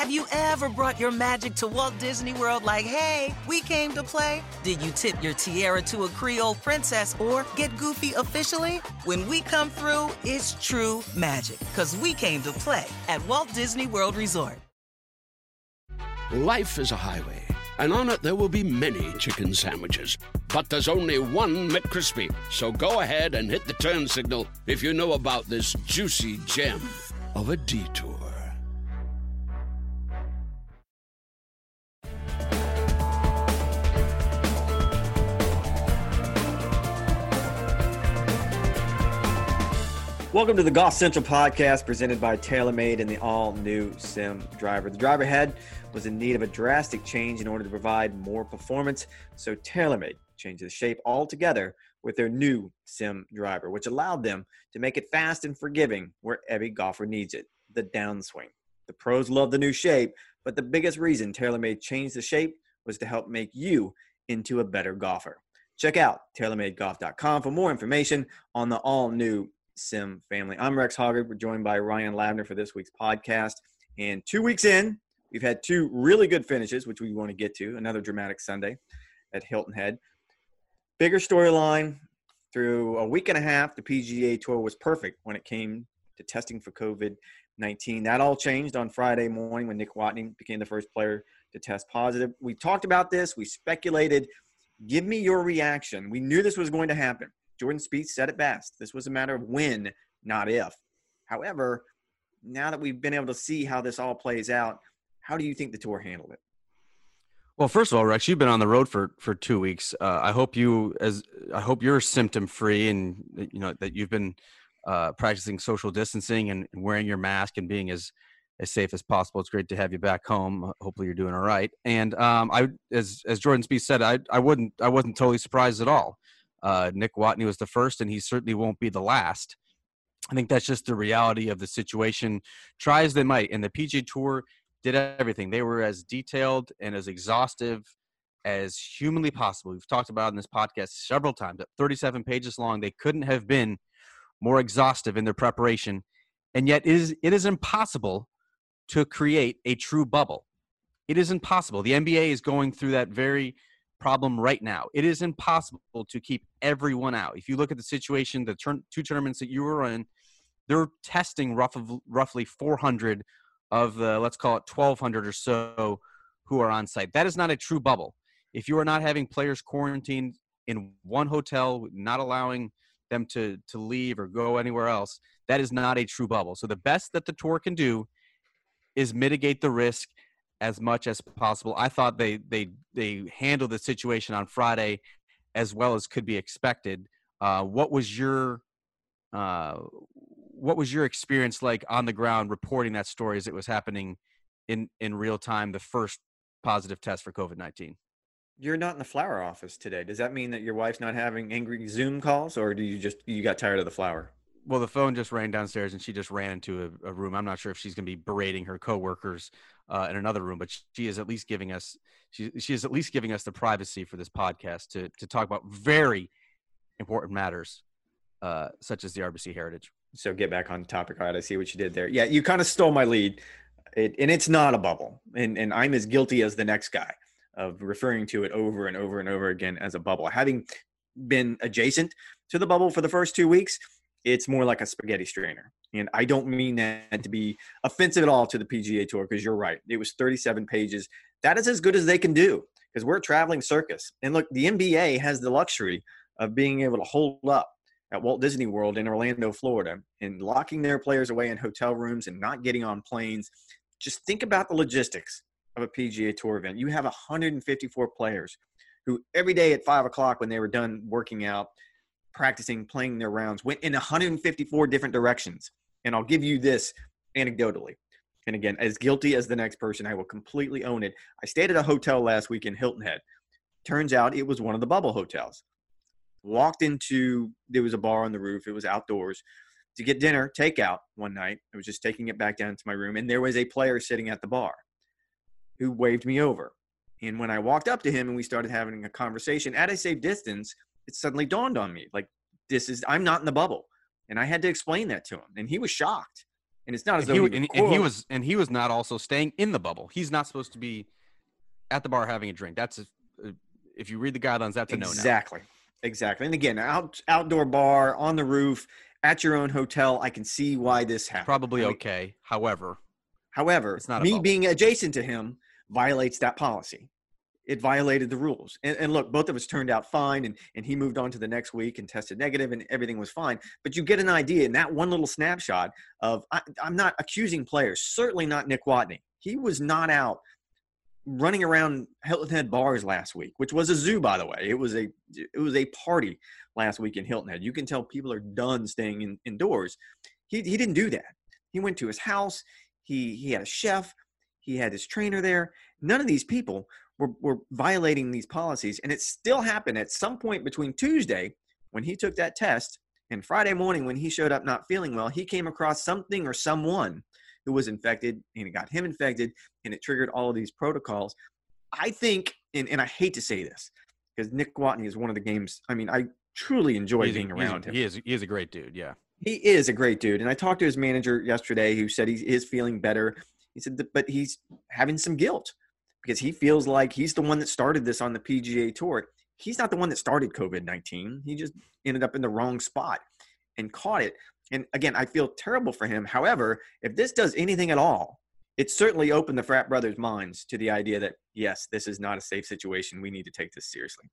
Have you ever brought your magic to Walt Disney World like, hey, we came to play? Did you tip your tiara to a Creole princess or get goofy officially? When we come through, it's true magic, because we came to play at Walt Disney World Resort. Life is a highway, and on it there will be many chicken sandwiches. But there's only one McCrispy. So go ahead and hit the turn signal if you know about this juicy gem of a detour. Welcome to the Golf Central podcast presented by TaylorMade and the all new Sim Driver. The driver head was in need of a drastic change in order to provide more performance, so TaylorMade changed the shape altogether with their new Sim Driver, which allowed them to make it fast and forgiving where every golfer needs it the downswing. The pros love the new shape, but the biggest reason TaylorMade changed the shape was to help make you into a better golfer. Check out TaylorMadeGolf.com for more information on the all new Sim family. I'm Rex Hoggard. We're joined by Ryan Lavner for this week's podcast. And two weeks in, we've had two really good finishes, which we want to get to. Another dramatic Sunday at Hilton Head. Bigger storyline through a week and a half. The PGA Tour was perfect when it came to testing for COVID 19. That all changed on Friday morning when Nick Watney became the first player to test positive. We talked about this, we speculated. Give me your reaction. We knew this was going to happen. Jordan Spieth said it best. This was a matter of when, not if. However, now that we've been able to see how this all plays out, how do you think the tour handled it? Well, first of all, Rex, you've been on the road for for two weeks. Uh, I hope you as I hope you're symptom free, and you know that you've been uh, practicing social distancing and wearing your mask and being as as safe as possible. It's great to have you back home. Hopefully, you're doing all right. And um, I, as as Jordan Spieth said, I I wouldn't I wasn't totally surprised at all. Uh, Nick Watney was the first, and he certainly won't be the last. I think that's just the reality of the situation. Try as they might, and the PGA Tour did everything. They were as detailed and as exhaustive as humanly possible. We've talked about in this podcast several times. At 37 pages long, they couldn't have been more exhaustive in their preparation, and yet it is it is impossible to create a true bubble. It is impossible. The NBA is going through that very problem right now. It is impossible to keep everyone out. If you look at the situation, the turn, two tournaments that you were in, they're testing rough of, roughly 400 of the, let's call it 1,200 or so who are on site. That is not a true bubble. If you are not having players quarantined in one hotel, not allowing them to, to leave or go anywhere else, that is not a true bubble. So the best that the tour can do is mitigate the risk as much as possible. I thought they they they handled the situation on Friday as well as could be expected. Uh, what was your uh, what was your experience like on the ground reporting that story as it was happening in in real time? The first positive test for COVID nineteen. You're not in the flower office today. Does that mean that your wife's not having angry Zoom calls, or do you just you got tired of the flower? Well, the phone just rang downstairs and she just ran into a, a room. I'm not sure if she's going to be berating her coworkers uh, in another room, but she is at least giving us she she is at least giving us the privacy for this podcast to to talk about very important matters uh, such as the RBC heritage. So get back on topic. I see what you did there. Yeah, you kind of stole my lead, it, and it's not a bubble, and and I'm as guilty as the next guy of referring to it over and over and over again as a bubble, having been adjacent to the bubble for the first two weeks it's more like a spaghetti strainer. And I don't mean that to be offensive at all to the PGA Tour because you're right. It was 37 pages. That is as good as they can do because we're a traveling circus. And look, the NBA has the luxury of being able to hold up at Walt Disney World in Orlando, Florida, and locking their players away in hotel rooms and not getting on planes. Just think about the logistics of a PGA Tour event. You have 154 players who every day at five o'clock when they were done working out – practicing playing their rounds went in 154 different directions. And I'll give you this anecdotally. And again, as guilty as the next person, I will completely own it. I stayed at a hotel last week in Hilton Head. Turns out it was one of the bubble hotels. Walked into, there was a bar on the roof, it was outdoors. To get dinner, takeout one night. I was just taking it back down to my room, and there was a player sitting at the bar who waved me over. And when I walked up to him and we started having a conversation at a safe distance, it suddenly dawned on me like this is i'm not in the bubble and i had to explain that to him and he was shocked And it's not as And though he, and, and he was and he was not also staying in the bubble. He's not supposed to be at the bar having a drink. That's a, a- if you read the guidelines, that's a no. exactly, exactly. And again, out outdoor bar on the roof at your own hotel. I can see why this happened. Probably I mean, okay. However, However, It's not me being adjacent to him violates that policy. It violated the rules. And, and look, both of us turned out fine, and, and he moved on to the next week and tested negative, and everything was fine. But you get an idea in that one little snapshot of I, I'm not accusing players, certainly not Nick Watney. He was not out running around Hilton Head bars last week, which was a zoo, by the way. It was a it was a party last week in Hilton Head. You can tell people are done staying in, indoors. He he didn't do that. He went to his house. He he had a chef. He had his trainer there. None of these people were, were violating these policies, and it still happened at some point between Tuesday when he took that test and Friday morning when he showed up not feeling well. He came across something or someone who was infected, and it got him infected, and it triggered all of these protocols. I think, and, and I hate to say this because Nick Watney is one of the games. I mean, I truly enjoy he's being a- around him. He is he is a great dude. Yeah. He is a great dude. And I talked to his manager yesterday who said he is feeling better. He said, but he's having some guilt because he feels like he's the one that started this on the PGA Tour. He's not the one that started COVID 19. He just ended up in the wrong spot and caught it. And again, I feel terrible for him. However, if this does anything at all, it certainly opened the frat brothers' minds to the idea that, yes, this is not a safe situation. We need to take this seriously.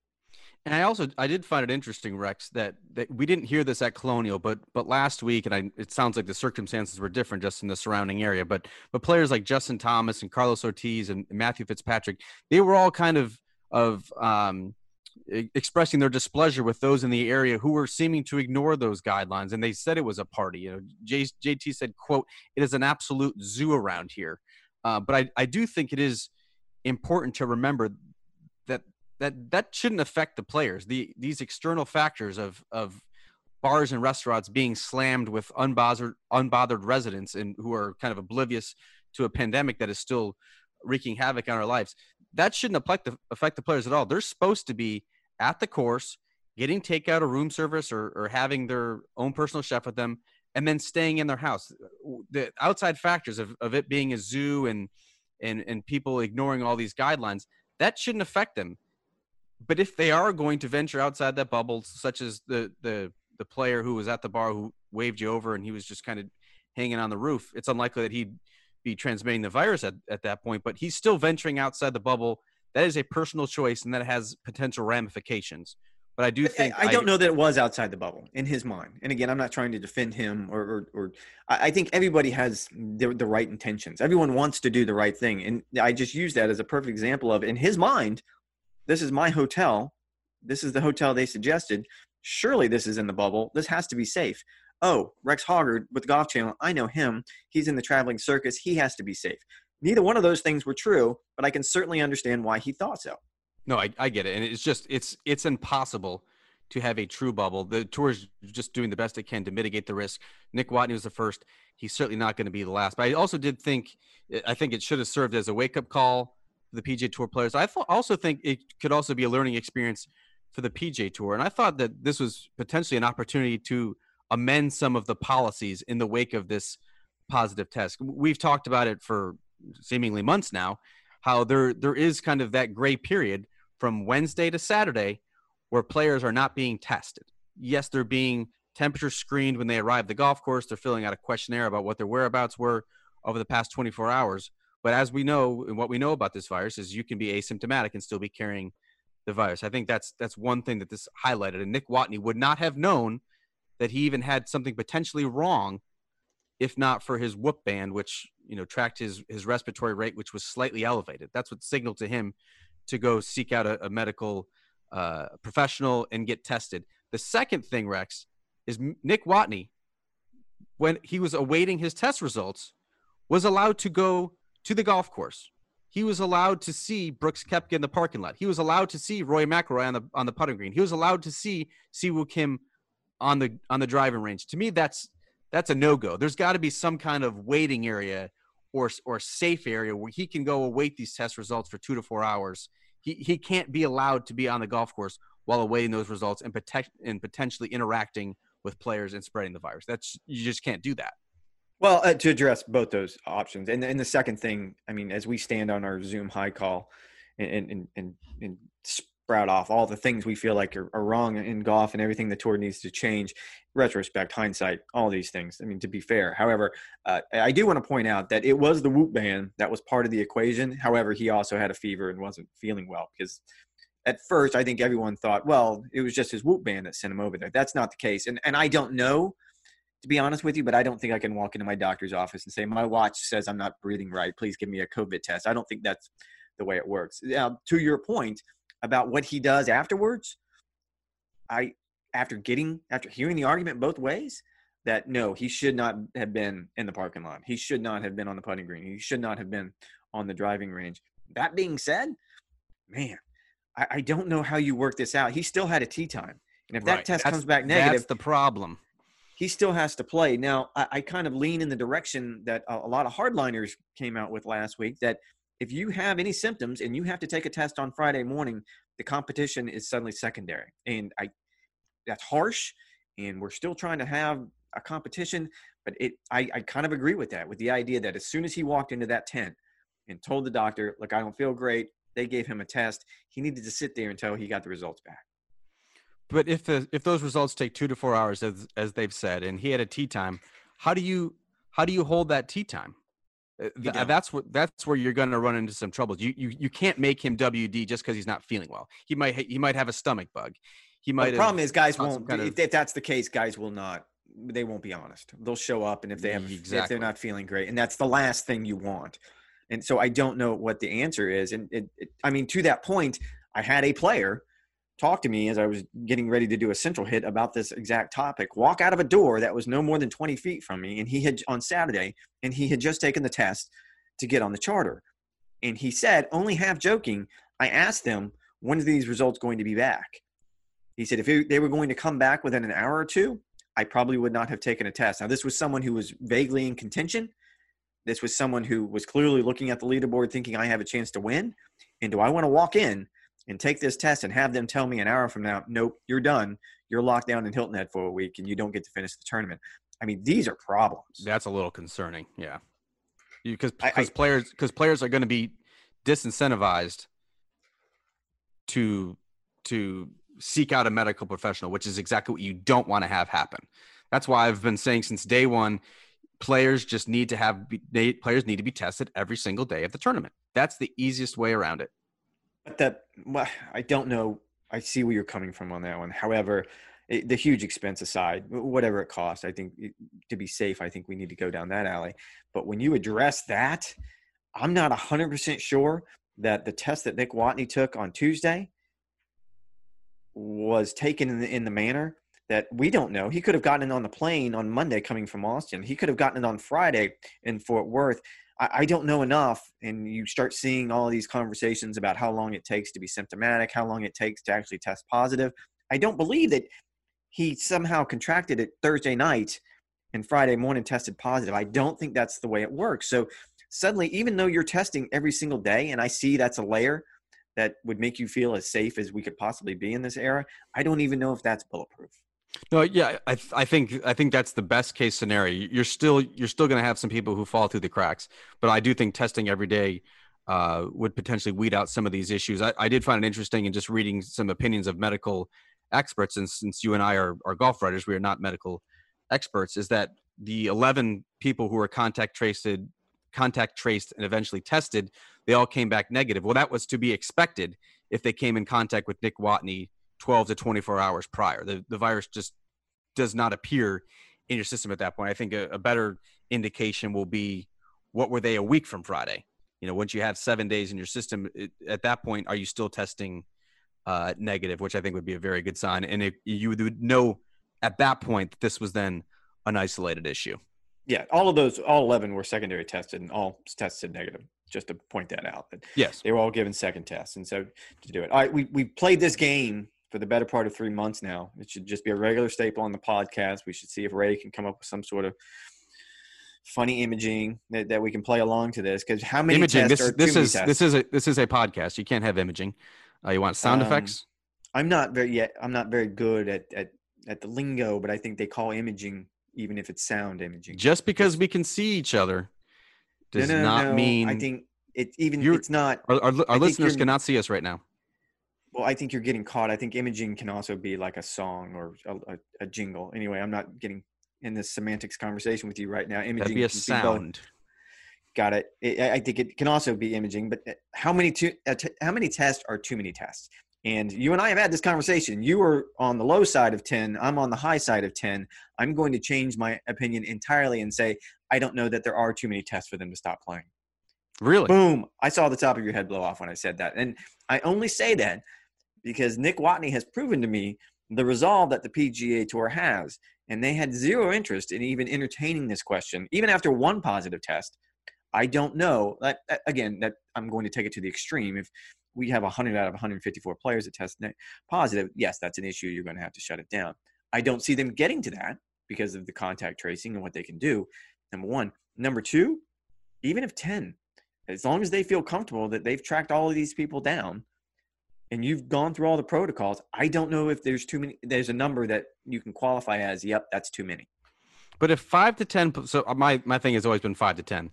And I also I did find it interesting, Rex, that, that we didn't hear this at Colonial, but but last week, and I, it sounds like the circumstances were different just in the surrounding area. But but players like Justin Thomas and Carlos Ortiz and Matthew Fitzpatrick, they were all kind of of um, expressing their displeasure with those in the area who were seeming to ignore those guidelines, and they said it was a party. You know, J, JT said, "quote It is an absolute zoo around here." Uh, but I I do think it is important to remember that that shouldn't affect the players. The these external factors of of bars and restaurants being slammed with unbothered unbothered residents and who are kind of oblivious to a pandemic that is still wreaking havoc on our lives. That shouldn't affect the affect the players at all. They're supposed to be at the course, getting takeout or room service or, or having their own personal chef with them, and then staying in their house. The outside factors of, of it being a zoo and and and people ignoring all these guidelines, that shouldn't affect them but if they are going to venture outside that bubble, such as the the the player who was at the bar who waved you over and he was just kind of hanging on the roof, it's unlikely that he'd be transmitting the virus at, at that point. But he's still venturing outside the bubble. That is a personal choice, and that has potential ramifications. But I do But think I, I don't know that it was outside the bubble in his mind. And again, I'm not trying to defend him or, or, or I I think everybody has the, the right intentions. Everyone wants to do the right thing. And I just use that as a perfect example of in his mind, this is my hotel. This is the hotel they suggested. Surely this is in the bubble. This has to be safe. Oh, Rex Hoggard with the Golf Channel. I know him. He's in the traveling circus. He has to be safe. Neither one of those things were true, but I can certainly understand why he thought so. No, I, I get it, and it's just it's it's impossible to have a true bubble. The tour is just doing the best it can to mitigate the risk. Nick Watney was the first. He's certainly not going to be the last. But I also did think I think it should have served as a wake up call the PGA Tour players. I thought, also think it could also be a learning experience for the PGA Tour, and I thought that this was potentially an opportunity to amend some of the policies in the wake of this positive test. We've talked about it for seemingly months now. How there there is kind of that gray period from Wednesday to Saturday where players are not being tested. Yes, they're being temperature screened when they arrive at the golf course. They're filling out a questionnaire about what their whereabouts were over the past 24 hours. But as we know, and what we know about this virus is you can be asymptomatic and still be carrying the virus. I think that's that's one thing that this highlighted. And Nick Watney would not have known that he even had something potentially wrong if not for his whoop band, which you know tracked his his respiratory rate, which was slightly elevated. That's what signaled to him to go seek out a, a medical uh, professional and get tested. The second thing, Rex, is Nick Watney, when he was awaiting his test results, was allowed to go to the golf course. He was allowed to see Brooks Koepka in the parking lot. He was allowed to see Rory McIlroy on the on the putting green. He was allowed to see Si Woo Kim on the on the driving range. To me, that's that's a no go. There's got to be some kind of waiting area or or safe area where he can go await these test results for two to four hours. He he can't be allowed to be on the golf course while awaiting those results and protect and potentially interacting with players and spreading the virus. That's you just can't do that. Well, uh, to address both those options, and and the second thing, I mean, as we stand on our Zoom high call, and and and, and sprout off all the things we feel like are, are, wrong in golf and everything the tour needs to change, retrospect, hindsight, all these things. I mean, to be fair, however, uh, I do want to point out that it was the Whoop band that was part of the equation. However, he also had a fever and wasn't feeling well because at first I think everyone thought, well, it was just his Whoop band that sent him over there. That's not the case, and and I don't know to be honest with you, but I don't think I can walk into my doctor's office and say, my watch says I'm not breathing right. Please give me a COVID test. I don't think that's the way it works. Now, to your point about what he does afterwards, I, after getting, after hearing the argument both ways, that no, he should not have been in the parking lot. He should not have been on the putting green. He should not have been on the driving range. That being said, man, I, I don't know how you work this out. He still had a tee time. And if that test that's, comes back negative, that's the problem he still has to play. Now, I, I, kind of lean in the direction that a, a lot of hardliners came out with last week that if you have any symptoms and you have to take a test on Friday morning, the competition is suddenly secondary. And I that's harsh and we're still trying to have a competition, but it I, I kind of agree with that, with the idea that as soon as he walked into that tent and told the doctor, look, I don't feel great, they gave him a test, he needed to sit there until he got the results back. But if the if those results take two to four hours, as as they've said, and he had a tee time, how do you how do you hold that tee time? Uh, that's what that's where you're going to run into some troubles. You you you can't make him WD just because he's not feeling well. He might he might have a stomach bug. He might. Well, the problem is, guys won't. Kind of, if, if that's the case, guys will not. They won't be honest. They'll show up, and if they have exactly. if they're not feeling great, and that's the last thing you want. And so I don't know what the answer is. And it, it, I mean, to that point, I had a player talk to me as I was getting ready to do a central hit about this exact topic. Walk out of a door that was no more than 20 feet from me, and he had on Saturday, and he had just taken the test to get on the charter. And he said, only half joking, I asked them, when are these results going to be back? He said, if they were going to come back within an hour or two, I probably would not have taken a test. Now, this was someone who was vaguely in contention. This was someone who was clearly looking at the leaderboard thinking, I have a chance to win. And do I want to walk in and take this test and have them tell me an hour from now, nope, you're done. You're locked down in Hilton Head for a week and you don't get to finish the tournament. I mean, these are problems. That's a little concerning. Yeah. Because because players because players are going to be disincentivized to to seek out a medical professional, which is exactly what you don't want to have happen. That's why I've been saying since day one, players just need to have they, players need to be tested every single day of the tournament. That's the easiest way around it. But that well, I don't know. I see where you're coming from on that one. However, it, the huge expense aside, whatever it costs, I think it, to be safe, I think we need to go down that alley. But when you address that, I'm not 100% sure that the test that Nick Watney took on Tuesday was taken in the, in the manner that we don't know. He could have gotten it on the plane on Monday coming from Austin. He could have gotten it on Friday in Fort Worth. I, I don't know enough. And you start seeing all these conversations about how long it takes to be symptomatic, how long it takes to actually test positive. I don't believe that he somehow contracted it Thursday night and Friday morning tested positive. I don't think that's the way it works. So suddenly, even though you're testing every single day, and I see that's a layer that would make you feel as safe as we could possibly be in this era, I don't even know if that's bulletproof. No, yeah, I, I think I think that's the best case scenario. You're still you're still going to have some people who fall through the cracks, but I do think testing every day uh, would potentially weed out some of these issues. I, I did find it interesting in just reading some opinions of medical experts, and since you and I are, are golf writers, we are not medical experts. Is that the 11 people who were contact traced, contact traced, and eventually tested, they all came back negative. Well, that was to be expected if they came in contact with Nick Watney 12 to 24 hours prior. The, the virus just does not appear in your system at that point. I think a, a better indication will be what were they a week from Friday? You know, once you have seven days in your system, it, at that point, are you still testing uh, negative? Which I think would be a very good sign. And if you would know at that point that this was then an isolated issue. Yeah, all of those, all 11 were secondary tested and all tested negative. Just to point that out. That yes, they were all given second tests, and so to do it. All right, we we played this game for the better part of three months now. It should just be a regular staple on the podcast. We should see if Ray can come up with some sort of funny imaging that, that we can play along to this. Because how many imaging? this this is tests? this is a this is a podcast. You can't have imaging. Uh, you want sound um, effects? I'm not very yet. I'm not very good at, at at the lingo, but I think they call imaging even if it's sound imaging. Just because we can see each other does no, no, not no, mean I think it even it's not. our, our, our listeners cannot see us right now. Well, I think you're getting caught. I think imaging can also be like a song or a, a, a jingle. Anyway, I'm not getting in this semantics conversation with you right now. Imaging That'd be a can be sound. Got it. I- I think it can also be imaging, but uh, how many two, uh, t- how many tests are too many tests? And you and I have had this conversation. You are on the low side of 10. I'm on the high side of 10. I'm going to change my opinion entirely and say, I don't know that there are too many tests for them to stop playing. Really? Boom. I saw the top of your head blow off when I said that. And I only say that because Nick Watney has proven to me the resolve that the PGA Tour has. And they had zero interest in even entertaining this question, even after one positive test. I don't know. That, again, that I'm going to take it to the extreme. If we have 100 out of 154 players that test positive, yes, that's an issue. You're going to have to shut it down. I don't see them getting to that because of the contact tracing and what they can do. Number one. Number two, even if 10, as long as they feel comfortable that they've tracked all of these people down and you've gone through all the protocols, I don't know if there's too many, there's a number that you can qualify as, yep, that's too many. But if five to ten, so uh, my my thing has always been five to ten,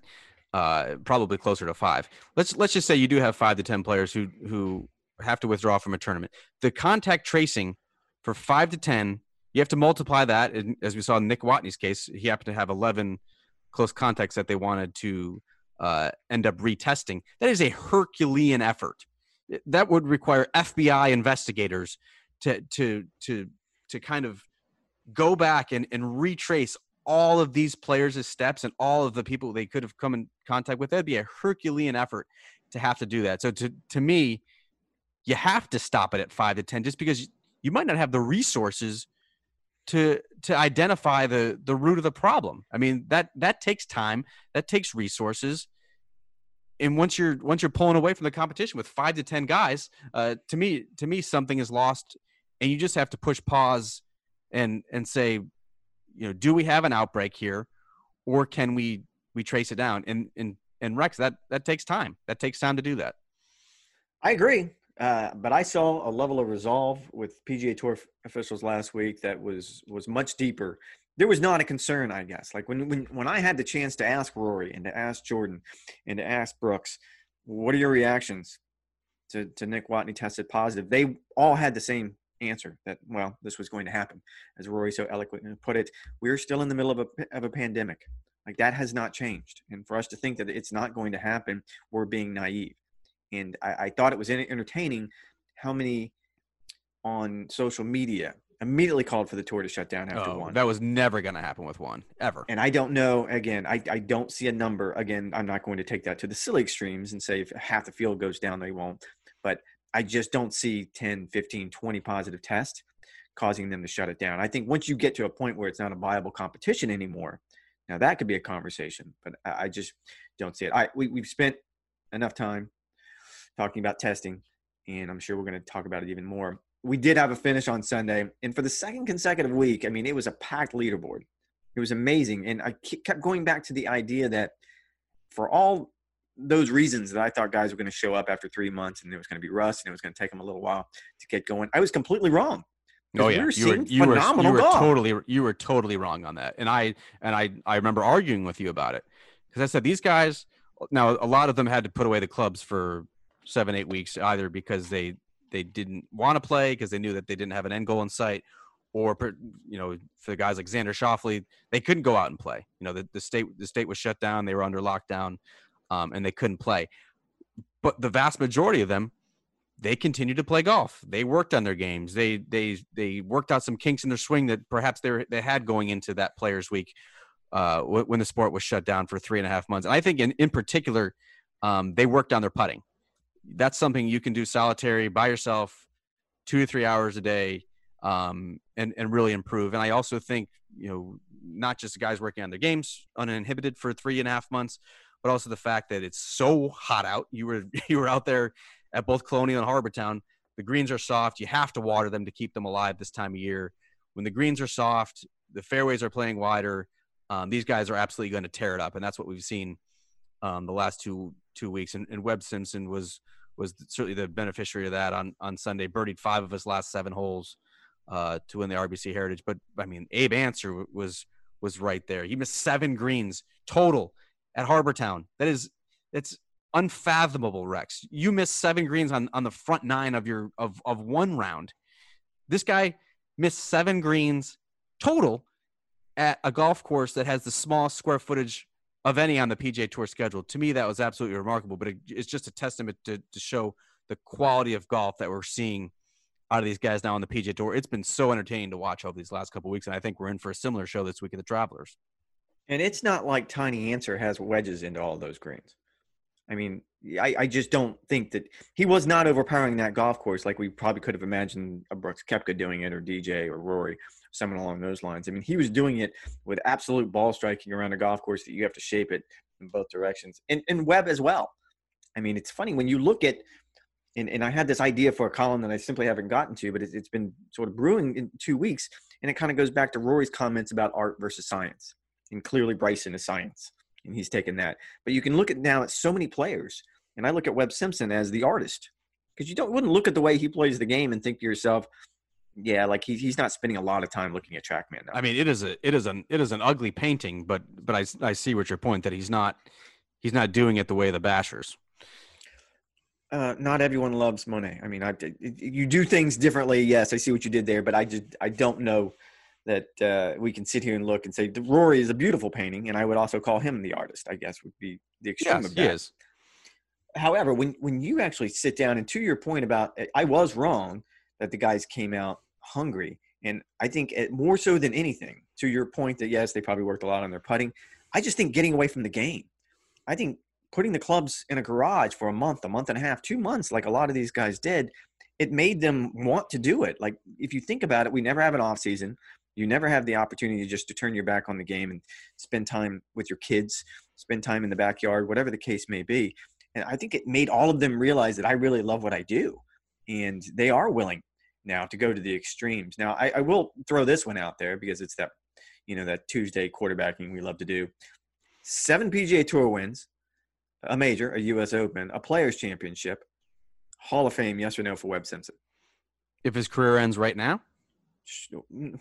uh, probably closer to five. Let's let's just say you do have five to ten players who who have to withdraw from a tournament. The contact tracing for five to ten, you have to multiply that. And as we saw in Nick Watney's case, he happened to have eleven close contacts that they wanted to uh, end up retesting. That is a Herculean effort. That would require FBI investigators to to to to kind of go back and, and retrace all of these players' steps and all of the people they could have come in contact with. That'd be a Herculean effort to have to do that. So to to me, you have to stop it at five to ten, just because you might not have the resources to to identify the the root of the problem. I mean that that takes time, that takes resources. And once you're once you're pulling away from the competition with five to ten guys, uh, to me to me something is lost, and you just have to push pause and and say, you know, do we have an outbreak here, or can we we trace it down? And and and Rex, that that takes time. That takes time to do that. I agree. Uh, but I saw a level of resolve with PGA Tour officials last week that was was much deeper. There was not a concern, I guess. Like when when when I had the chance to ask Rory and to ask Jordan and to ask Brooks, what are your reactions to to Nick Watney tested positive? They all had the same answer that well, this was going to happen. As Rory so eloquently put it, we're still in the middle of a of a pandemic. Like that has not changed, and for us to think that it's not going to happen, we're being naive and I, I thought it was entertaining how many on social media immediately called for the tour to shut down after Oh, one. that was never going to happen with one ever. and I don't know, again, I, I don't see a number. Again, I'm not going to take that to the silly extremes and say if half the field goes down, they won't. But I just don't see 10, 15, 20 positive tests causing them to shut it down. I think once you get to a point where it's not a viable competition anymore, now that could be a conversation, but I, I just don't see it. I, we, we've spent enough time talking about testing, and I'm sure we're going to talk about it even more. We did have a finish on Sunday, and for the second consecutive week, I mean, it was a packed leaderboard. It was amazing, and I kept going back to the idea that for all those reasons that I thought guys were going to show up after three months, and it was going to be rust, and it was going to take them a little while to get going, I was completely wrong. Oh we yeah, were you were you were, you were totally you were totally wrong on that, and I and I I remember arguing with you about it because I said these guys. Now a lot of them had to put away the clubs for seven eight weeks either because they they didn't want to play because they knew that they didn't have an end goal in sight, or you know for the guys like Xander Schauffele they couldn't go out and play. You know the, the state the state was shut down, they were under lockdown, um, and they couldn't play. But the vast majority of them they continued to play golf. They worked on their games. They they they worked out some kinks in their swing that perhaps they were, they had going into that Players Week uh, when the sport was shut down for three and a half months. And I think in in particular, um, they worked on their putting. That's something you can do solitary by yourself, two to three hours a day, um, and and really improve. And I also think you know not just the guys working on their games uninhibited for three and a half months, but also the fact that it's so hot out. You were you were out there at both Colonial and Harbor Town. The greens are soft. You have to water them to keep them alive this time of year. When the greens are soft, the fairways are playing wider. Um, these guys are absolutely going to tear it up, and that's what we've seen um, the last two two weeks. And, and Webb Simpson was was certainly the beneficiary of that on on Sunday. Birdied five of his last seven holes uh, to win the RBC Heritage. But I mean, Abe Ancer was was right there. He missed seven greens total at Harbour Town. That is, it's unfathomable, Rex. You missed seven greens on, on the front nine of your of of one round. This guy missed seven greens total at a golf course that has the smallest square footage of any on the PGA Tour schedule. To me, that was absolutely remarkable. But it, it's just a testament to, to show the quality of golf that we're seeing out of these guys now on the PGA Tour. It's been so entertaining to watch over these last couple weeks, and I think we're in for a similar show this week at the Travelers. And it's not like Tiny Ancer has wedges into all those greens. I mean, I, I, just don't think that he was not overpowering that golf course like we probably could have imagined a Brooks Koepka doing it or DJ or Rory, someone along those lines. I mean, he was doing it with absolute ball striking around a golf course that you have to shape it in both directions. And, and Webb as well. I mean, it's funny when you look at, and, and I had this idea for a column that I simply haven't gotten to, but it's, it's been sort of brewing in two weeks. And it kind of goes back to Rory's comments about art versus science. And clearly Bryson is science and he's taken that. But you can look at now at so many players, and I look at Webb Simpson as the artist because you don't wouldn't look at the way he plays the game and think to yourself, yeah, like he's he's not spending a lot of time looking at TrackMan now. I mean, it is a it is an it is an ugly painting, but but I I see what your point that he's not he's not doing it the way the bashers. Uh, not everyone loves Monet. I mean, I you do things differently. Yes, I see what you did there, but I just I don't know that uh, we can sit here and look and say Rory is a beautiful painting, and I would also call him the artist. I guess would be the extreme yes, of that. Is. However, when when you actually sit down and to your point about I was wrong that the guys came out hungry, and I think it, more so than anything, to your point that yes, they probably worked a lot on their putting. I just think getting away from the game. I think putting the clubs in a garage for a month, a month and a half, two months, like a lot of these guys did, it made them want to do it. Like if you think about it, we never have an off season you never have the opportunity just to turn your back on the game and spend time with your kids spend time in the backyard whatever the case may be and i think it made all of them realize that i really love what i do and they are willing now to go to the extremes now I, I will throw this one out there because it's that you know that tuesday quarterbacking we love to do seven pga tour wins a major a us open a players championship hall of fame yes or no for webb simpson if his career ends right now mm.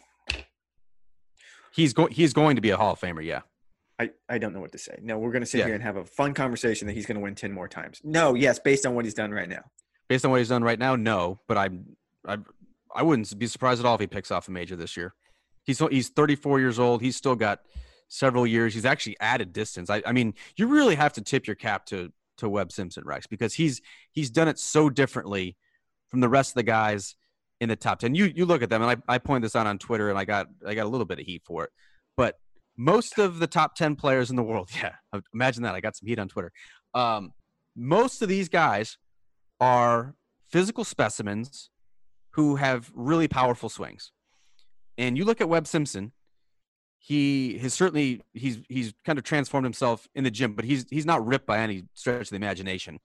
He's going. He's going to be a Hall of Famer. Yeah. I, I don't know what to say. No, we're going to sit yeah. here and have a fun conversation that he's going to win ten more times. No, yes, based on what he's done right now. Based on what he's done right now, no. But I, I, I wouldn't be surprised at all if he picks off a major this year. He's he's 34 years old. He's still got several years. He's actually added distance. I, I mean, you really have to tip your cap to to Webb Simpson, Rex, because he's he's done it so differently from the rest of the guys in the top 10. You you look at them, and I, I point this out on Twitter, and I got I got a little bit of heat for it. But most of the top 10 players in the world, yeah, imagine that. I got some heat on Twitter. Um, most of these guys are physical specimens who have really powerful swings. And you look at Webb Simpson, he has certainly he's he's kind of transformed himself in the gym, but he's he's not ripped by any stretch of the imagination.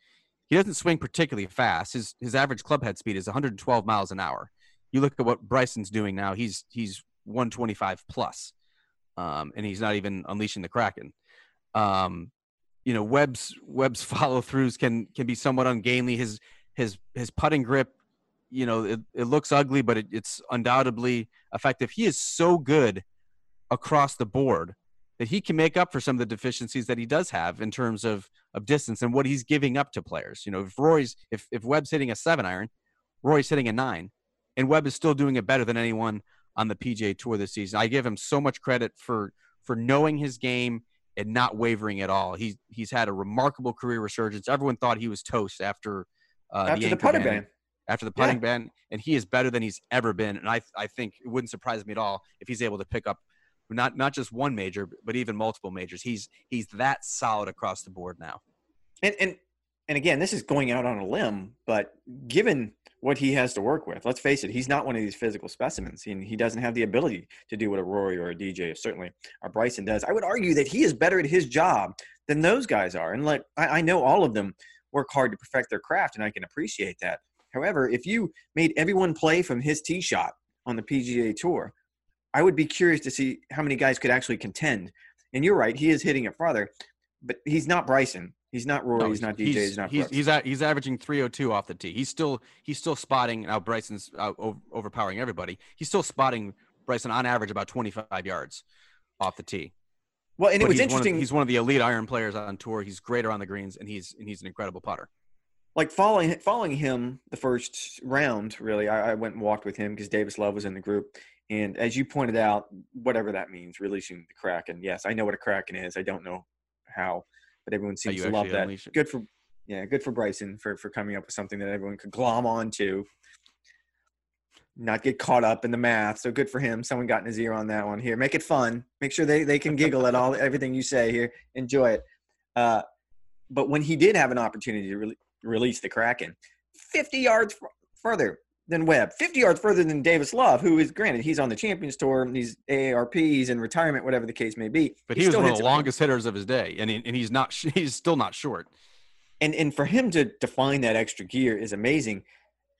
He doesn't swing particularly fast. His his average club head speed is 112 miles an hour. You look at what Bryson's doing now. He's he's 125 plus, um, and he's not even unleashing the kraken. Um, you know, Webb's Webb's follow throughs can can be somewhat ungainly. His his his putting grip, you know, it, it looks ugly, but it, it's undoubtedly effective. He is so good across the board that he can make up for some of the deficiencies that he does have in terms of of distance and what he's giving up to players. You know, if Rory's if if Webb's hitting a seven iron, Rory's hitting a nine, and Webb is still doing it better than anyone on the PGA Tour this season. I give him so much credit for for knowing his game and not wavering at all. He's he's had a remarkable career resurgence. Everyone thought he was toast after uh, after the, the putting ban. After the putting yeah. ban, and he is better than he's ever been. And I I think it wouldn't surprise me at all if he's able to pick up not not just one major, but even multiple majors. He's he's that solid across the board now. And and and again, this is going out on a limb, but given what he has to work with, let's face it, he's not one of these physical specimens. He, he doesn't have the ability to do what a Rory or a DJ, certainly a Bryson does. I would argue that he is better at his job than those guys are. And like I, I know all of them work hard to perfect their craft, and I can appreciate that. However, if you made everyone play from his tee shot on the PGA Tour, I would be curious to see how many guys could actually contend. And you're right, he is hitting it farther, but he's not Bryson. He's not Rory. No, he's, not DJ. He's, he's not. He's he's, he's, averaging 302 off the tee. He's still he's still spotting. Now Bryson's uh, overpowering everybody. He's still spotting Bryson on average about 25 yards. off the tee. Well, and But it was he's one of- interesting. he's one of the elite iron players on tour. He's great around the greens, and he's and he's an incredible putter. Like following following him the first round really i, I went and walked with him because davis love was in the group. And as you pointed out whatever that means releasing the kraken. Yes i know what a kraken is. I don't know how but everyone seems to love that. good for yeah good for bryson for for coming up with something that everyone could glom onto not get caught up in the math so good for him. Someone got in his ear on that one. Here make it fun. Make sure they, they can giggle at all everything you say here. Enjoy it. Uh, but when he did have an opportunity to re- release the Kraken 50 yards f- further than Webb, 50 yards further than Davis Love, who is granted he's on the Champions Tour, and he's AARP, he's in retirement, whatever the case may be. But he, was still one of the longest hitters of his day, and he, and he's not he's still not short. and and for him to define that extra gear is amazing.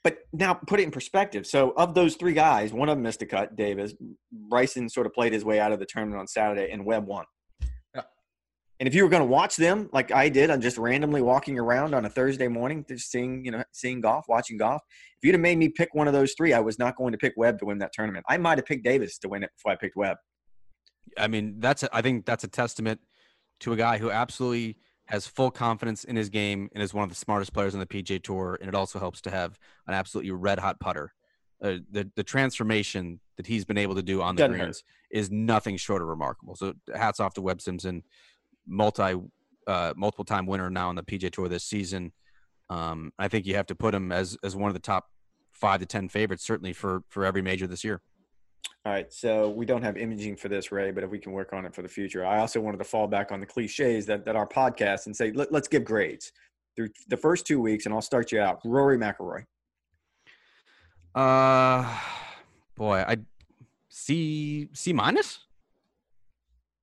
But now put it in perspective. So of those three guys, one of them missed a cut, Davis. Bryson sort of played his way out of the tournament on Saturday, and Webb won. And if you were going to watch them, like I did, I'm just randomly walking around on a Thursday morning, just seeing, you know, seeing golf, watching golf. If you'd have made me pick one of those three, I was not going to pick Webb to win that tournament. I might have picked Davis to win it before I picked Webb. I mean, that's a, I think that's a testament to a guy who absolutely has full confidence in his game and is one of the smartest players on the PGA Tour. And it also helps to have an absolutely red hot putter. Uh, the the transformation that he's been able to do on the Doesn't hurt. greens is nothing short of remarkable. So hats off to Webb Simpson, multi uh, multiple time winner now on the PGA Tour this season. Um, I think you have to put him as as one of the top five to ten favorites, certainly for for every major this year. All right, so we don't have imaging for this, Ray, but if we can work on it for the future, I also wanted to fall back on the cliches that, that our podcast and say Let, let's give grades through the first two weeks, and I'll start you out. Rory McIlroy, Uh, boy, I C C minus.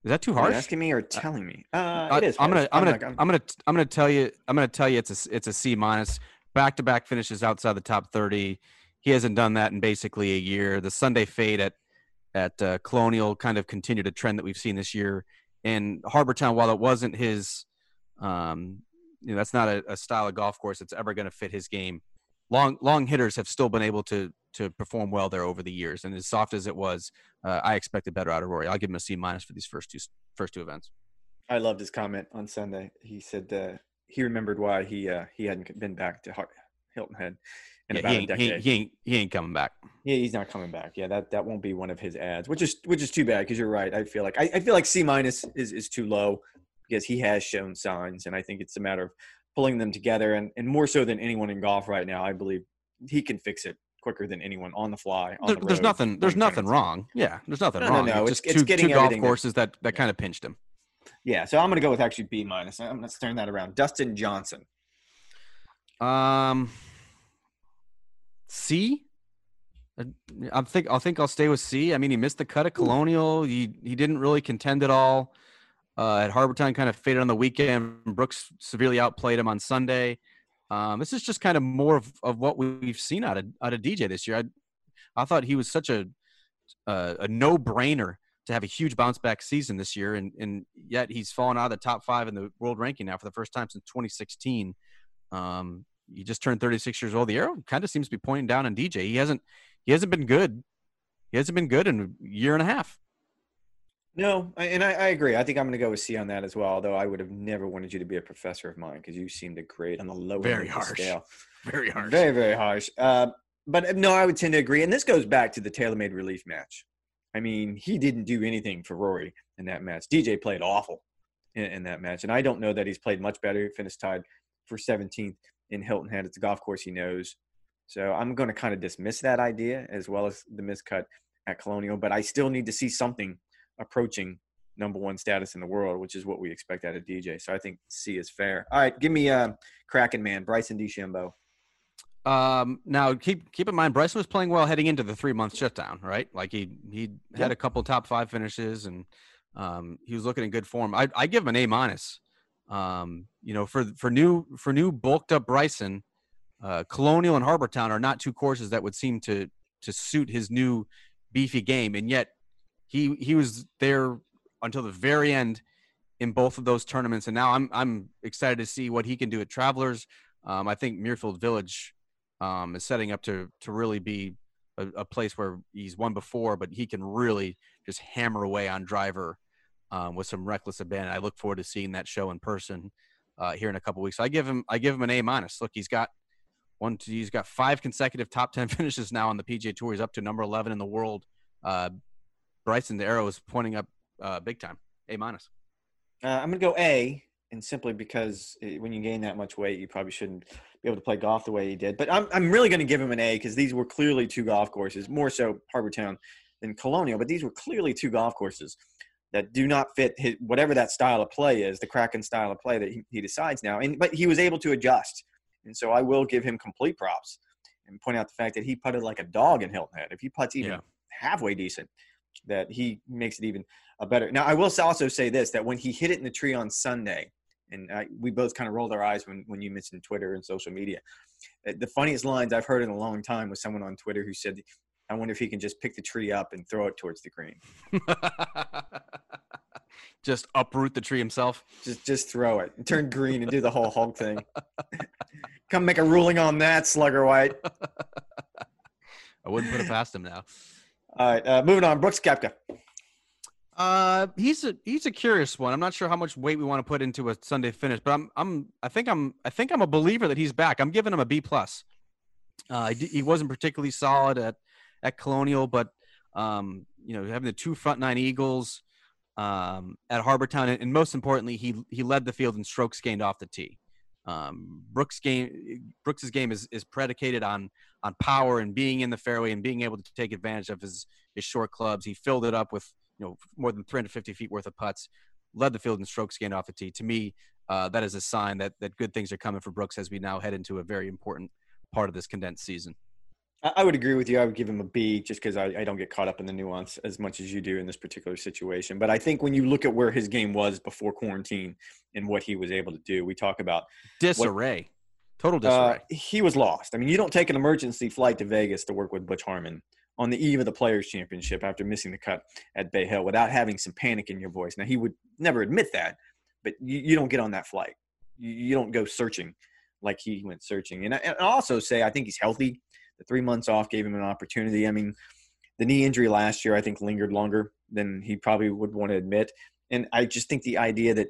Is that too Are you harsh? asking me or telling me? Uh, Uh, it is. I'm gonna. I'm gonna, I'm, gonna- gonna, I'm gonna tell you, I'm gonna tell you, it's a, it's a C minus. Back to back finishes outside the top 30. He hasn't done that in basically a year. The Sunday fade at, at uh, Colonial kind of continued a trend that we've seen this year. And Harbortown, while it wasn't his, um, you know, that's not a, a style of golf course that's ever going to fit his game. Long, long hitters have still been able to to perform well there over the years. And as soft as it was, uh, I expected better out of Rory. I'll give him a C minus for these first two first two events. I loved his comment on Sunday. He said uh, he remembered why he uh, he hadn't been back to Hilton Head in Yeah, about he, a ain't, he, decade. ain't, he ain't he ain't coming back. Yeah, he's not coming back. Yeah, that, that won't be one of his ads, which is which is too bad because you're right. I feel like I, I feel like C minus is, is too low because he has shown signs, and I think it's a matter of pulling them together, and, and more so than anyone in golf right now, I believe he can fix it quicker than anyone on the fly. On There- the there's nothing. There's nothing wrong. Yeah, there's nothing No, no, wrong. no, it's- just it's two, getting two golf everything that- courses that that kind of pinched him. Yeah, so I'm going to go with actually B minus. I'm going to turn that around. Dustin Johnson. Um, C. Uh, think I'll think I'll stay with C. I mean, he missed the cut at Colonial. He he didn't really contend at all. Uh, at Harbortown, kind of faded on the weekend. Brooks severely outplayed him on Sunday. Um, this is just kind of more of, of what we've seen out of out of DJ this year. I I thought he was such a uh, a no brainer to have a huge bounce back season this year, and and yet he's fallen out of the top five in the world ranking now for the first time since 2016. Um, he just turned 36 years old. The arrow kind of seems to be pointing down on DJ. He hasn't he hasn't been good. He hasn't been good in a year and a half. No, I- and I, I agree. I think I'm going to go with C on that as well. Although I would have never wanted you to be a professor of mine because you seemed to grade on the low Very end of the harsh. scale. Very hard. Very, very harsh. Uh, but uh, no, I would tend to agree. And this goes back to the TaylorMade relief match. I mean, he didn't do anything for Rory in that match. DJ played awful in, in that match. And I don't know that he's played much better. He finished tied for 17th in Hilton Head. It's a golf course he knows. So I'm going to kind of dismiss that idea as well as the miscut at Colonial. But I still need to see something approaching number one status in the world, which is what we expect out of DJ. So I think C is fair. All right, give me uh, Kraken man, Bryson DeChambeau. Um, now keep keep in mind Bryson was playing well heading into the three month shutdown, right? Like he he had a couple top five finishes and um, he was looking in good form. I I give him an A minus. Um, you know, for for new for new bulked up Bryson, uh, Colonial and Harbortown are not two courses that would seem to to suit his new beefy game, and yet he he was there until the very end in both of those tournaments, and now I'm I'm excited to see what he can do at Travelers. Um, I think Muirfield Village um, is setting up to to really be a, a place where he's won before, but he can really just hammer away on driver um, with some reckless abandon. I look forward to seeing that show in person uh, here in a couple weeks. So I give him I give him an A minus. Look, he's got one. Two, he's got five consecutive top ten finishes now on the PGA Tour. He's up to number eleven in the world. Uh, Bryson DeChambeau is pointing up uh, big time. A minus. Uh, I'm gonna go A, and simply because it, when you gain that much weight, you probably shouldn't be able to play golf the way he did. But I'm I'm really gonna give him an A because these were clearly two golf courses, more so Harbour Town than Colonial, but these were clearly two golf courses that do not fit his, whatever that style of play is, the Kraken style of play that he, he decides now. And but he was able to adjust, and so I will give him complete props and point out the fact that he putted like a dog in Hilton Head. If he puts even Yeah. halfway decent, that he makes it even a better. Now I will also say this: that when he hit it in the tree on Sunday, and I, we both kind of rolled our eyes when when you mentioned Twitter and social media. uh, The funniest lines I've heard in a long time was someone on Twitter who said, "I wonder if he can just pick the tree up and throw it towards the green." Just uproot the tree himself. Just just throw it and turn green and do the whole Hulk thing. Come make a ruling on that, Slugger White. I wouldn't put it past him now. All right, uh, moving on. Brooks Koepka. Uh, he's a he's a curious one. I'm not sure how much weight we want to put into a Sunday finish, but I'm I'm I think I'm I think I'm a believer that he's back. I'm giving him a B plus. Uh, he, he wasn't particularly solid at at Colonial, but um, you know, having the two front nine eagles um, at Harbour Town, and, and most importantly, he he led the field in strokes gained off the tee. Um, Brooks game Brooks's game is is predicated on on power and being in the fairway and being able to take advantage of his his short clubs. He filled it up with you know more than 350 feet worth of putts, led the field in strokes gained off the tee. To me, uh, that is a sign that that good things are coming for Brooks as we now head into a very important part of this condensed season. I would agree with you. I would give him a B just because I, I don't get caught up in the nuance as much as you do in this particular situation. But I think when you look at where his game was before quarantine and what he was able to do, we talk about Disarray, total uh, disarray. he was lost. I mean, you don't take an emergency flight to Vegas to work with Butch Harmon on the eve of the Players Championship after missing the cut at Bay Hill without having some panic in your voice. Now, he would never admit that, but you, you don't get on that flight. You, you don't go searching like he went searching. And I, and I also say I think he's healthy. The three months off gave him an opportunity. I mean, the knee injury last year I think lingered longer than he probably would want to admit. And I just think the idea that,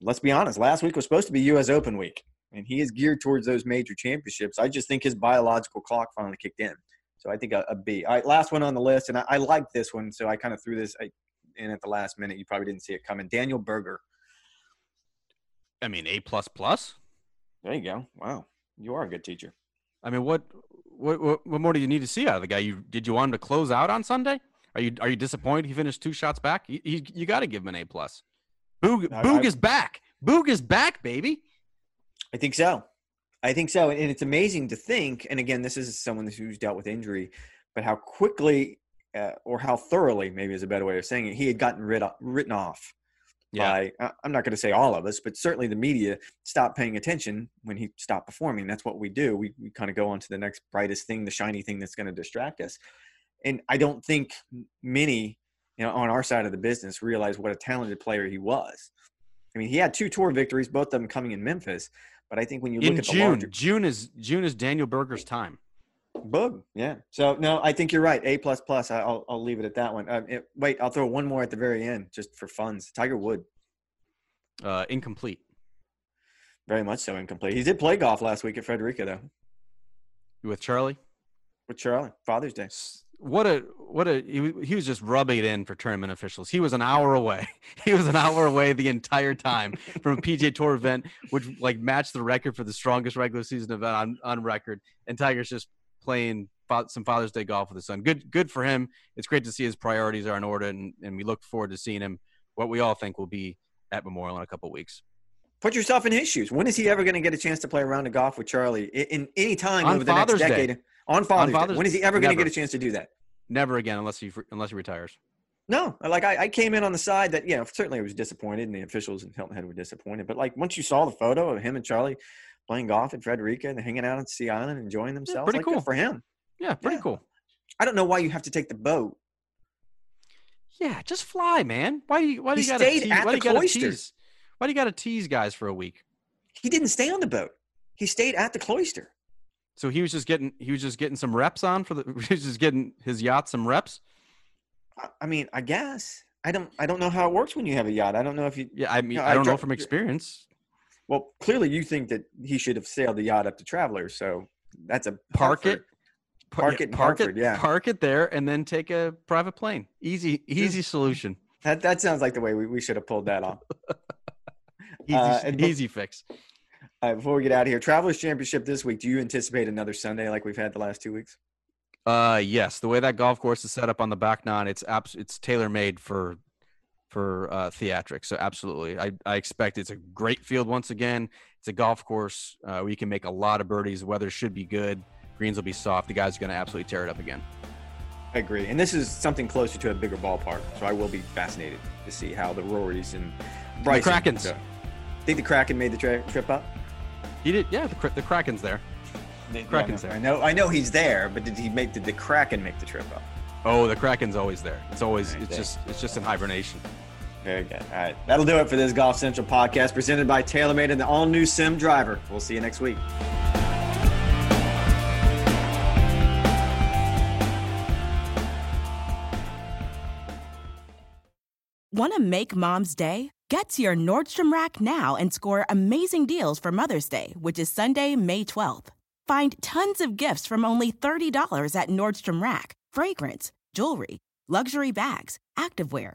let's be honest, last week was supposed to be U.S. Open week, and he is geared towards those major championships. I just think his biological clock finally kicked in. So I think a, a B. All right, last one on the list, and I, I like this one, so I kind of threw this uh, in at the last minute. You probably didn't see it coming. Daniel Berger. I mean, A plus plus. There you go. Wow, you are a good teacher. I mean, what, what what what more do you need to see out of the guy? You did you want him to close out on Sunday? Are you are you disappointed he finished two shots back? You, you, you got to give him an A plus. Boog Boog I- is back. Boog is back, baby. I think so. I think so. And it's amazing to think, and again, this is someone who's dealt with injury, but how quickly uh, or how thoroughly, maybe is a better way of saying it, he had gotten rid of, written off by, I- I'm not going to say all of us, but certainly the media stopped paying attention when he stopped performing. That's what we do. We, we kind of go on to the next brightest thing, the shiny thing that's going to distract us. And I don't think many, you know, on our side of the business realize what a talented player he was. I mean, he had two tour victories, both of them coming in Memphis. But I think when you look In at the June, larger June is June is Daniel Berger's time. Bug, yeah. So no, I think you're right. A plus plus. I'll I'll leave it at that one. Uh, it- wait, I'll throw one more at the very end, just for funds. Tiger Wood, Uh, incomplete. very much so incomplete. He did play golf last week at Frederica though, You with Charlie? with Charlie Father's Day. What a what a he, he was just rubbing it in for tournament officials. He was an hour away. He was an hour away the entire time from a PGA Tour event, which like matched the record for the strongest regular season event on on record. And Tiger's just playing some Father's Day golf with his son. Good good for him. It's great to see his priorities are in order, and, and we look forward to seeing him. What we all think will be at Memorial in a couple weeks. Put yourself in his shoes. When is he ever going to get a chance to play a round of golf with Charlie in, in any time On over the Father's next Day. decade? On Father's, on Father's Day. When is he ever going to get a chance to do that? Never again, unless he unless he retires. No, like I, I came in on the side that, you know, certainly I was disappointed and the officials in Hilton Head were disappointed. But like once you saw the photo of him and Charlie playing golf at Frederica and hanging out on Sea Island, enjoying themselves, pretty like, cool. for him. Yeah, pretty Yeah. cool. I don't know why you have to take the boat. Yeah, just fly, man. Why do you why do He you tease, at why the do you cloister. tease why do you gotta tease guys for a week? He didn't stay on the boat. He stayed at the cloister. So he was just getting he was just getting some reps on for the he was just getting his yacht some reps. I- I mean, I guess. I don't I don't know how it works when you have a yacht. I don't know if you. Yeah, I mean, No, I I don't know from experience. Well, clearly you think that he should have sailed the yacht up to Travelers. So that's a Park Hartford. it, Park it in park Hartford, it, yeah. park it there, and then take a private plane. Easy, easy solution. That that sounds like the way we, we should have pulled that off. Easy, Uh, and easy fix. All right, before we get out of here, Travelers Championship this week. Do you anticipate another Sunday like we've had the last two weeks? Uh, yes, the way that golf course is set up on the back nine, it's abs- it's tailor made for for uh, theatrics. So absolutely, I I expect it's a great field once again. It's a golf course uh, where you can make a lot of birdies. The Weather should be good. Greens will be soft. The guys are going to absolutely tear it up again. I agree. And this is something closer to a bigger ballpark, so I will be fascinated to see how the Rorys and Bryson. Krakens. go. Think the Kraken made the tra- trip up? He did, yeah. The, the Kraken's there. Yeah, Kraken's no, there. I know. I know he's there, but did he make? Did the Kraken make the trip up? Oh, the Kraken's always there. It's always Right it's there. just it's just in hibernation. Very good. All right, that'll do it for this Golf Central podcast presented by TaylorMade and the all-new Sim Driver. We'll see you next week. Want to make mom's day? Get to your Nordstrom Rack now and score amazing deals for Mother's Day, which is Sunday, May 12th. Find tons of gifts from only $30 at Nordstrom Rack fragrance, jewelry, luxury bags, activewear,